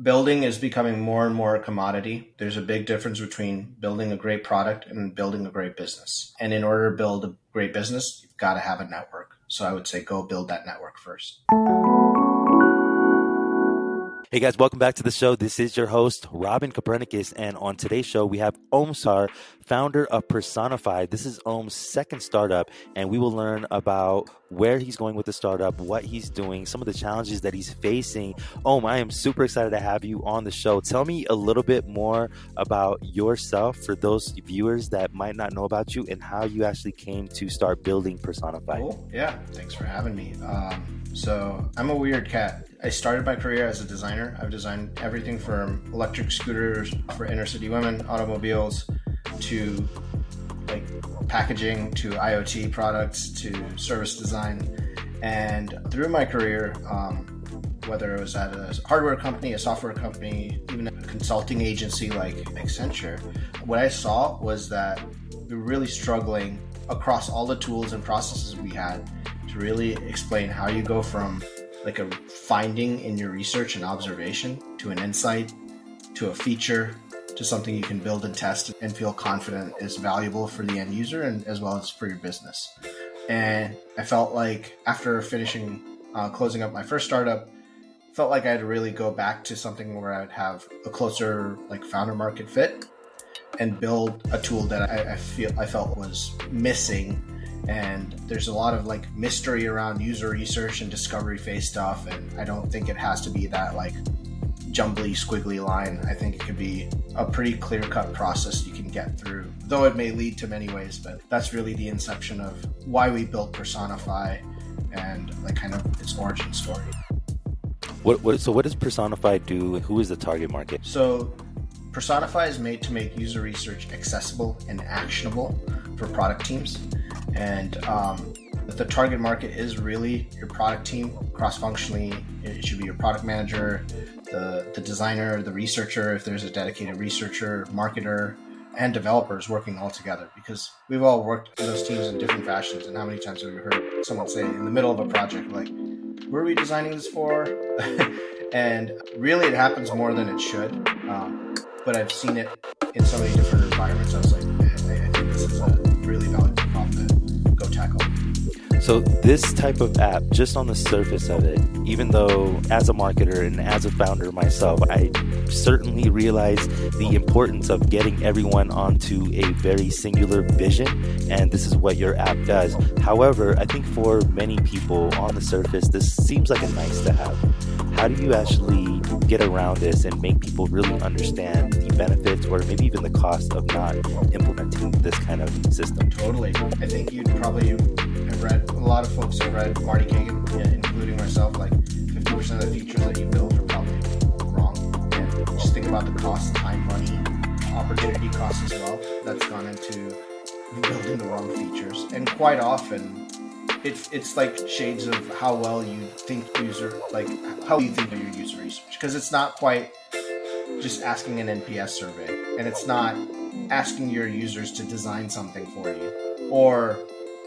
building is becoming more and more a commodity. There's a big difference between building a great product and building a great business. And in order to build a great business, you've got to have a network. So I would say go build that network first. Hey guys, welcome back to the show. This is your host, Robin Copernicus, and on today's show, we have Om Sar, founder of Personify. This is Om's second startup, and we will learn about where he's going with the startup, what he's doing, some of the challenges that he's facing. Om, I am super excited to have you on the show. Tell me a little bit more about yourself for those viewers that might not know about you and how you actually came to start building Personify. Cool. Yeah, thanks for having me. Um, so, I'm a weird cat. I started my career as a designer. I've designed everything from electric scooters for inner city women, automobiles, to like packaging, to IoT products, to service design. And through my career, um, whether it was at a hardware company, a software company, even a consulting agency like Accenture, what I saw was that we were really struggling across all the tools and processes we had to really explain how you go from like a finding in your research and observation to an insight to a feature to something you can build and test and feel confident is valuable for the end user and as well as for your business. And I felt like after finishing uh, closing up my first startup, felt like I had to really go back to something where I'd have a closer like founder market fit and build a tool that I, I feel I felt was missing and there's a lot of like mystery around user research and discovery phase stuff and i don't think it has to be that like jumbly squiggly line. I think it could be a pretty clear cut process you can get through though it may lead to many ways but that's really the inception of why we built personify and like kind of its origin story. What, what so what does personify do who is the target market? So personify is made to make user research accessible and actionable for product teams and um, the target market is really your product team cross functionally. It should be your product manager, the, the designer, the researcher, if there's a dedicated researcher, marketer, and developers working all together because we've all worked in those teams in different fashions. And how many times have we heard someone say in the middle of a project, like, who are we designing this for? and really, it happens more than it should. Um, but I've seen it in so many different environments. I was like, I, I think this is a So, this type of app, just on the surface of it, even though as a marketer and as a founder myself, I certainly realize the importance of getting everyone onto a very singular vision, and this is what your app does. However, I think for many people on the surface, this seems like a nice to have. How do you actually get around this and make people really understand the benefits or maybe even the cost of not implementing this kind of system? Totally. I think you'd probably read, a lot of folks have read Marty Cagan, including myself, like 50% of the features that you build are probably wrong. And just think about the cost, time, money, opportunity costs as well that's gone into building the wrong features. And quite often, it's it's like shades of how well you think user like how you think of your user research because it's not quite just asking an NPS survey and it's not asking your users to design something for you or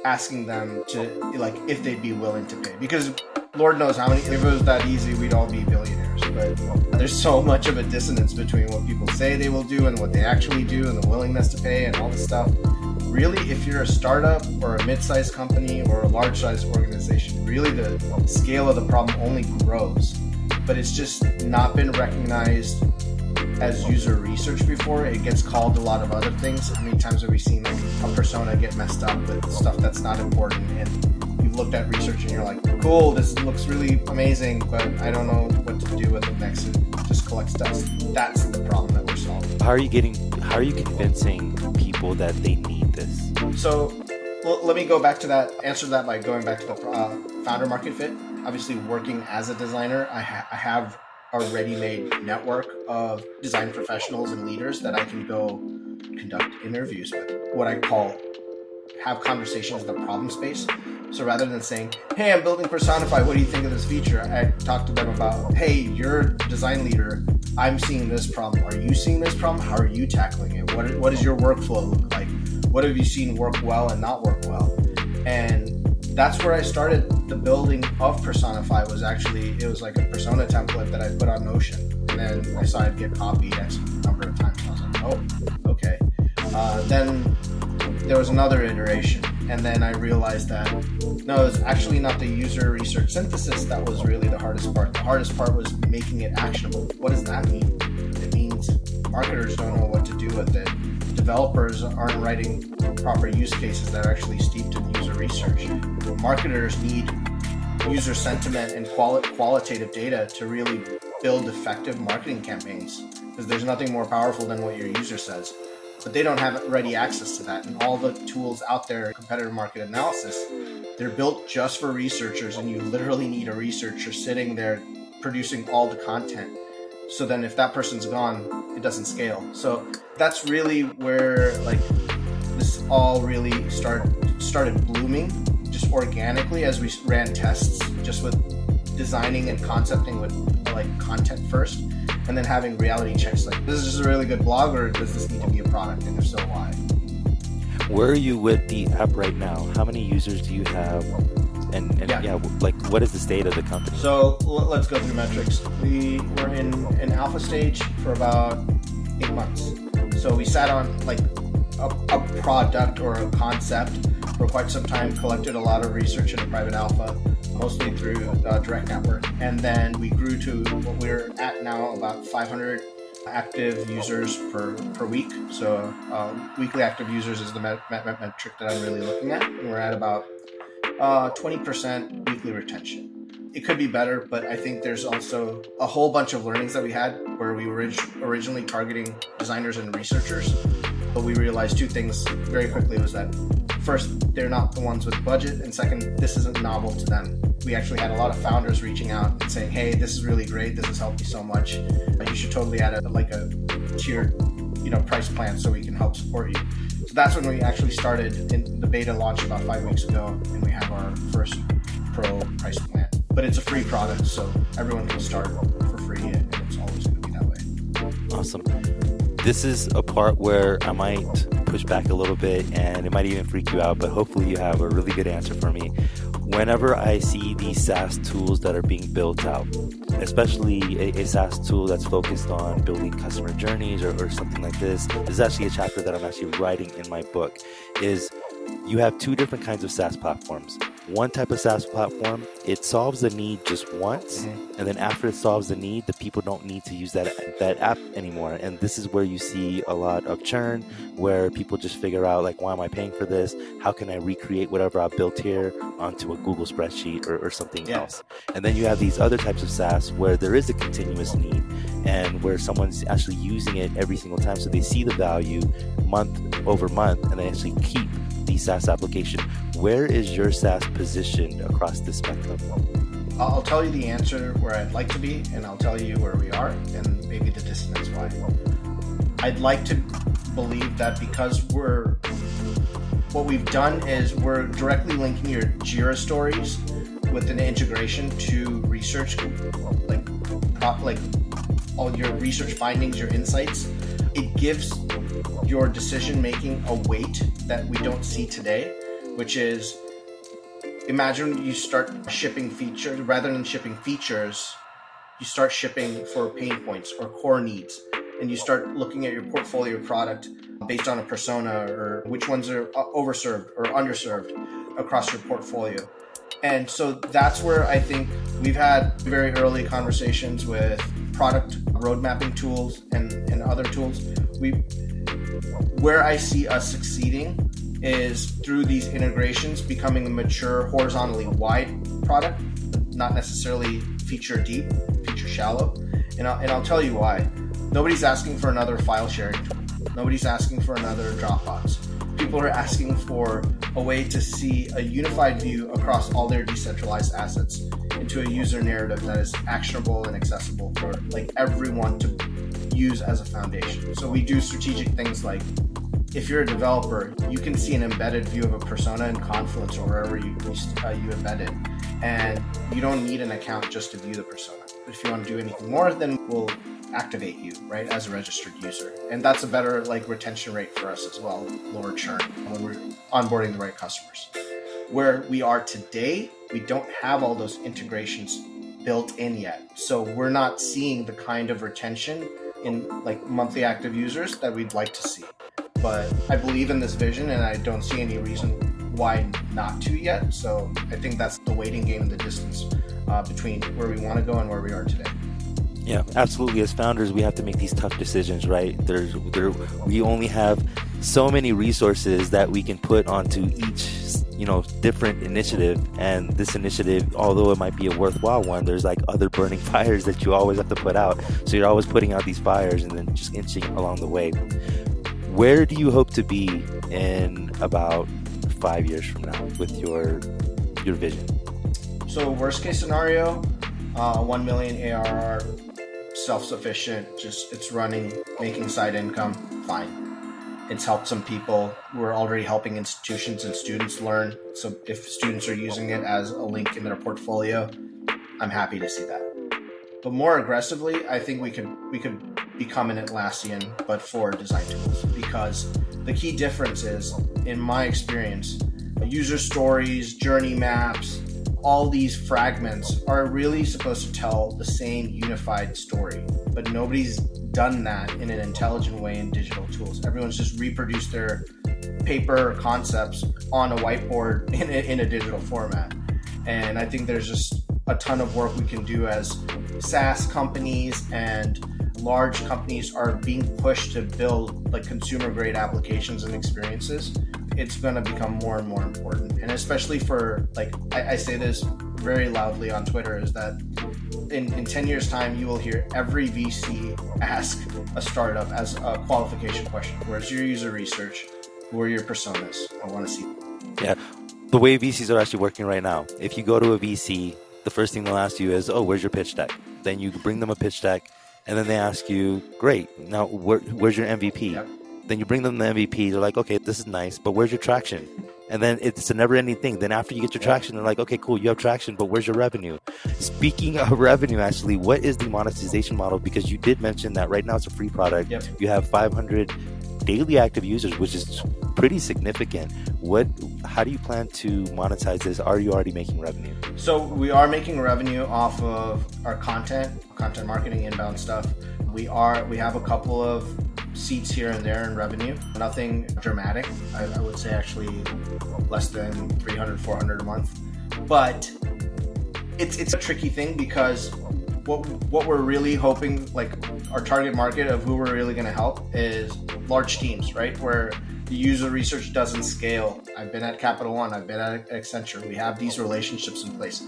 asking them to like if they'd be willing to pay. Because lord knows how many if it was that easy we'd all be billionaires. But there's so much of a dissonance between what people say they will do and what they actually do and the willingness to pay and all this stuff. Really, if you're a startup or a mid-sized company or a large-sized organization, really the scale of the problem only grows. But it's just not been recognized as user research before. It gets called a lot of other things. How many times have we seen like a persona get messed up with stuff that's not important and you've looked at research and you're like, cool, this looks really amazing, but I don't know what to do with it next. It just collects dust. That's the problem that we're solving. How are you getting how are you convincing people that they need this? So well, let me go back to that, answer that by going back to the uh, founder market fit. Obviously, working as a designer, I, ha- I have a ready-made network of design professionals and leaders that I can go conduct interviews with. What I call have conversations in the problem space. So rather than saying, "Hey, I'm building Personify. What do you think of this feature?" I talk to them about, "Hey, you're a design leader. I'm seeing this problem. Are you seeing this problem? How are you tackling it? What, what does your workflow look like? What have you seen work well and not work well? And that's where I started the building of Personify was actually, it was like a persona template that I put on Notion. and then I saw it get copied X number of times. I was like, oh, okay. Uh, then there was another iteration, and then I realized that no, it's actually not the user research synthesis that was really the hardest part. The hardest part was making it actionable. What does that mean? It means marketers don't know what to do with it. Developers aren't writing proper use cases that are actually steeped in user research. Marketers need user sentiment and quali- qualitative data to really build effective marketing campaigns because there's nothing more powerful than what your user says but they don't have ready access to that and all the tools out there competitive market analysis they're built just for researchers and you literally need a researcher sitting there producing all the content so then if that person's gone it doesn't scale. So that's really where like this all really start started blooming just organically as we ran tests just with designing and concepting with like content first and then having reality checks. Like this is a really good blog or does this need to be a product? And if so why? Where are you with the app right now? How many users do you have and, and yeah. yeah. like what is the state of the company so let's go through metrics we were in an alpha stage for about eight months so we sat on like a, a product or a concept for quite some time, collected a lot of research in a private alpha, mostly through the direct network. And then we grew to what we're at now about 500 active users per, per week. So uh, weekly active users is the met- met- metric that I'm really looking at. And we're at about uh, 20% weekly retention. It could be better, but I think there's also a whole bunch of learnings that we had where we were originally targeting designers and researchers. But we realized two things very quickly was that first, they're not the ones with budget, and second, this isn't novel to them. We actually had a lot of founders reaching out and saying, "Hey, this is really great. This has helped me so much. You should totally add a, like a tiered, you know, price plan so we can help support you." So that's when we actually started. In the beta launched about five weeks ago, and we have our first pro price plan. But it's a free product, so everyone can start for free, and it's always going to be that way. Awesome. This is a part where I might push back a little bit and it might even freak you out, but hopefully you have a really good answer for me. Whenever I see these SaaS tools that are being built out, especially a, a SaaS tool that's focused on building customer journeys or, or something like this, this is actually a chapter that I'm actually writing in my book, is you have two different kinds of SaaS platforms one type of SaaS platform, it solves the need just once, mm-hmm. and then after it solves the need, the people don't need to use that that app anymore. And this is where you see a lot of churn, where people just figure out like, why am I paying for this? How can I recreate whatever I built here onto a Google spreadsheet or, or something yeah. else? And then you have these other types of SaaS where there is a continuous need, and where someone's actually using it every single time, so they see the value month over month, and they actually keep the SaaS application. Where is your SaaS positioned across the spectrum? I'll tell you the answer where I'd like to be, and I'll tell you where we are, and maybe the dissonance why. I'd like to believe that because we're what we've done is we're directly linking your Jira stories with an integration to research, like like all your research findings, your insights. It gives your decision making a weight that we don't see today, which is imagine you start shipping features rather than shipping features, you start shipping for pain points or core needs, and you start looking at your portfolio product based on a persona or which ones are overserved or underserved across your portfolio. And so that's where I think we've had very early conversations with product road mapping tools and, and other tools. We where I see us succeeding is through these integrations becoming a mature, horizontally wide product, not necessarily feature deep, feature shallow. And I'll, and I'll tell you why. Nobody's asking for another file sharing tool. Nobody's asking for another Dropbox. People are asking for a way to see a unified view across all their decentralized assets into a user narrative that is actionable and accessible for like everyone to use as a foundation. So we do strategic things like if you're a developer, you can see an embedded view of a persona in Confluence or wherever you uh, you embed it, and you don't need an account just to view the persona. If you want to do anything more, then we'll activate you right as a registered user, and that's a better like retention rate for us as well, lower churn when we're onboarding the right customers. Where we are today, we don't have all those integrations built in yet. So we're not seeing the kind of retention in like monthly active users that we'd like to see. But I believe in this vision and I don't see any reason why not to yet. So I think that's the waiting game in the distance uh, between where we want to go and where we are today. Yeah, absolutely. As founders, we have to make these tough decisions, right? There's there we only have so many resources that we can put onto each you know different initiative. And this initiative although it might be a worthwhile one there's like other burning fires that you always have to put out. So you're always putting out these fires and then just inching along the way. Where do you hope to be in about five years from now with your your vision? So worst case scenario uh, 1 million arr self-sufficient just it's running making side income fine it's helped some people. We're already helping institutions and students learn. So if students are using it as a link in their portfolio, I'm happy to see that. But more aggressively, I think we could we could become an Atlassian, but for design tools. Because the key difference is, in my experience, user stories, journey maps, all these fragments are really supposed to tell the same unified story. But nobody's done that in an intelligent way in digital tools. Everyone's just reproduced their paper concepts on a whiteboard in a, in a digital format. And I think there's just a ton of work we can do as SaaS companies and large companies are being pushed to build like consumer grade applications and experiences. It's going to become more and more important. And especially for like, I, I say this very loudly on Twitter is that in, in 10 years time you will hear every vc ask a startup as a qualification question. Where's your user research? Who are your personas? I want to see. Yeah. The way vcs are actually working right now if you go to a vc the first thing they'll ask you is oh where's your pitch deck? Then you bring them a pitch deck and then they ask you great. Now where, where's your mvp then you bring them the mvp they're like okay this is nice but where's your traction and then it's a never ending thing. Then after you get your traction, they're like, okay, cool, you have traction, but where's your revenue? Speaking of revenue, actually, what is the monetization model? Because you did mention that right now it's a free product. Yep. You have 500 daily active users, which is pretty significant. What? How do you plan to monetize this? Are you already making revenue? So we are making revenue off of our content, content marketing, inbound stuff. We are. We have a couple of seats here and there in revenue. Nothing dramatic. I, I would say actually less than 300, 400 a month. But it's it's a tricky thing because what what we're really hoping like our target market of who we're really going to help is large teams, right? Where the user research doesn't scale. I've been at Capital One, I've been at Accenture. We have these relationships in place.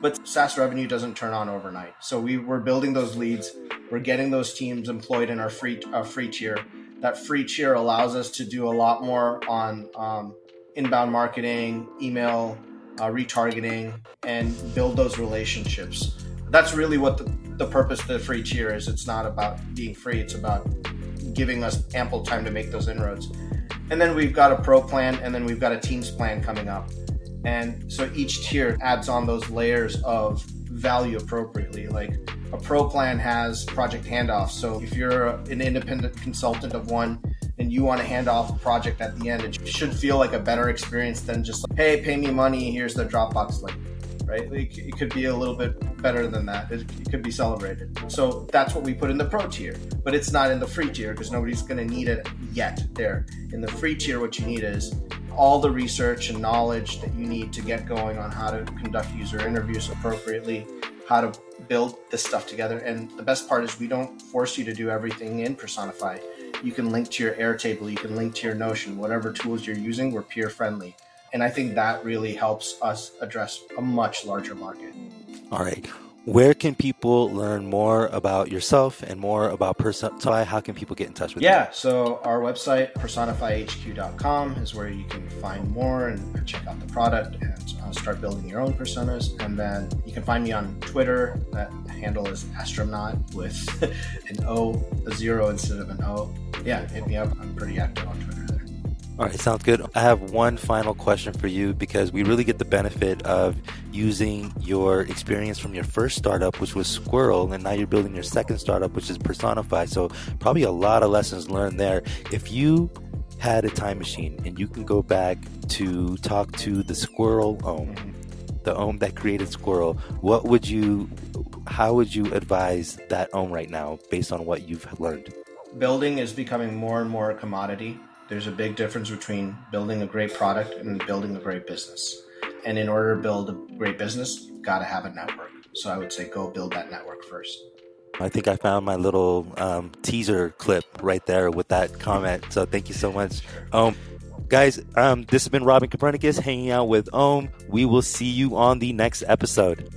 But SaaS revenue doesn't turn on overnight. So we, we're building those leads. We're getting those teams employed in our free free tier. That free tier allows us to do a lot more on um, inbound marketing, email, uh, retargeting, and build those relationships. That's really what the, the purpose of the free tier is. It's not about being free, it's about giving us ample time to make those inroads. And then we've got a pro plan, and then we've got a teams plan coming up. And so each tier adds on those layers of value appropriately. Like a pro plan has project handoffs. So if you're an independent consultant of one and you want to hand off a project at the end, it should feel like a better experience than just like, hey, pay me money, here's the Dropbox link. Right? Like, It could be a little bit better than that. It could be celebrated. So that's what we put in the pro tier, but it's not in the free tier because nobody's going to need it yet there. In the free tier, what you need is all the research and knowledge that you need to get going on how to conduct user interviews appropriately, how to build this stuff together. And the best part is we don't force you to do everything in Personify. You can link to your Airtable, you can link to your Notion, whatever tools you're using, we're peer friendly. And I think that really helps us address a much larger market. All right. Where can people learn more about yourself and more about Personify? How can people get in touch with yeah, you? Yeah, so our website, personifyhq.com, is where you can find more and check out the product and uh, start building your own personas. And then you can find me on Twitter. That handle is astronaut with an O, a zero instead of an O. Yeah, hit me up. I'm pretty active on Twitter. All right, sounds good. I have one final question for you because we really get the benefit of using your experience from your first startup, which was Squirrel, and now you're building your second startup, which is Personify. So, probably a lot of lessons learned there. If you had a time machine and you can go back to talk to the Squirrel, um, the Ohm that created Squirrel, what would you, how would you advise that Ohm right now based on what you've learned? Building is becoming more and more a commodity. There's a big difference between building a great product and building a great business. And in order to build a great business, you've got to have a network. So I would say go build that network first. I think I found my little um, teaser clip right there with that comment. So thank you so much. Um, guys, um, this has been Robin Copernicus hanging out with Ohm. We will see you on the next episode.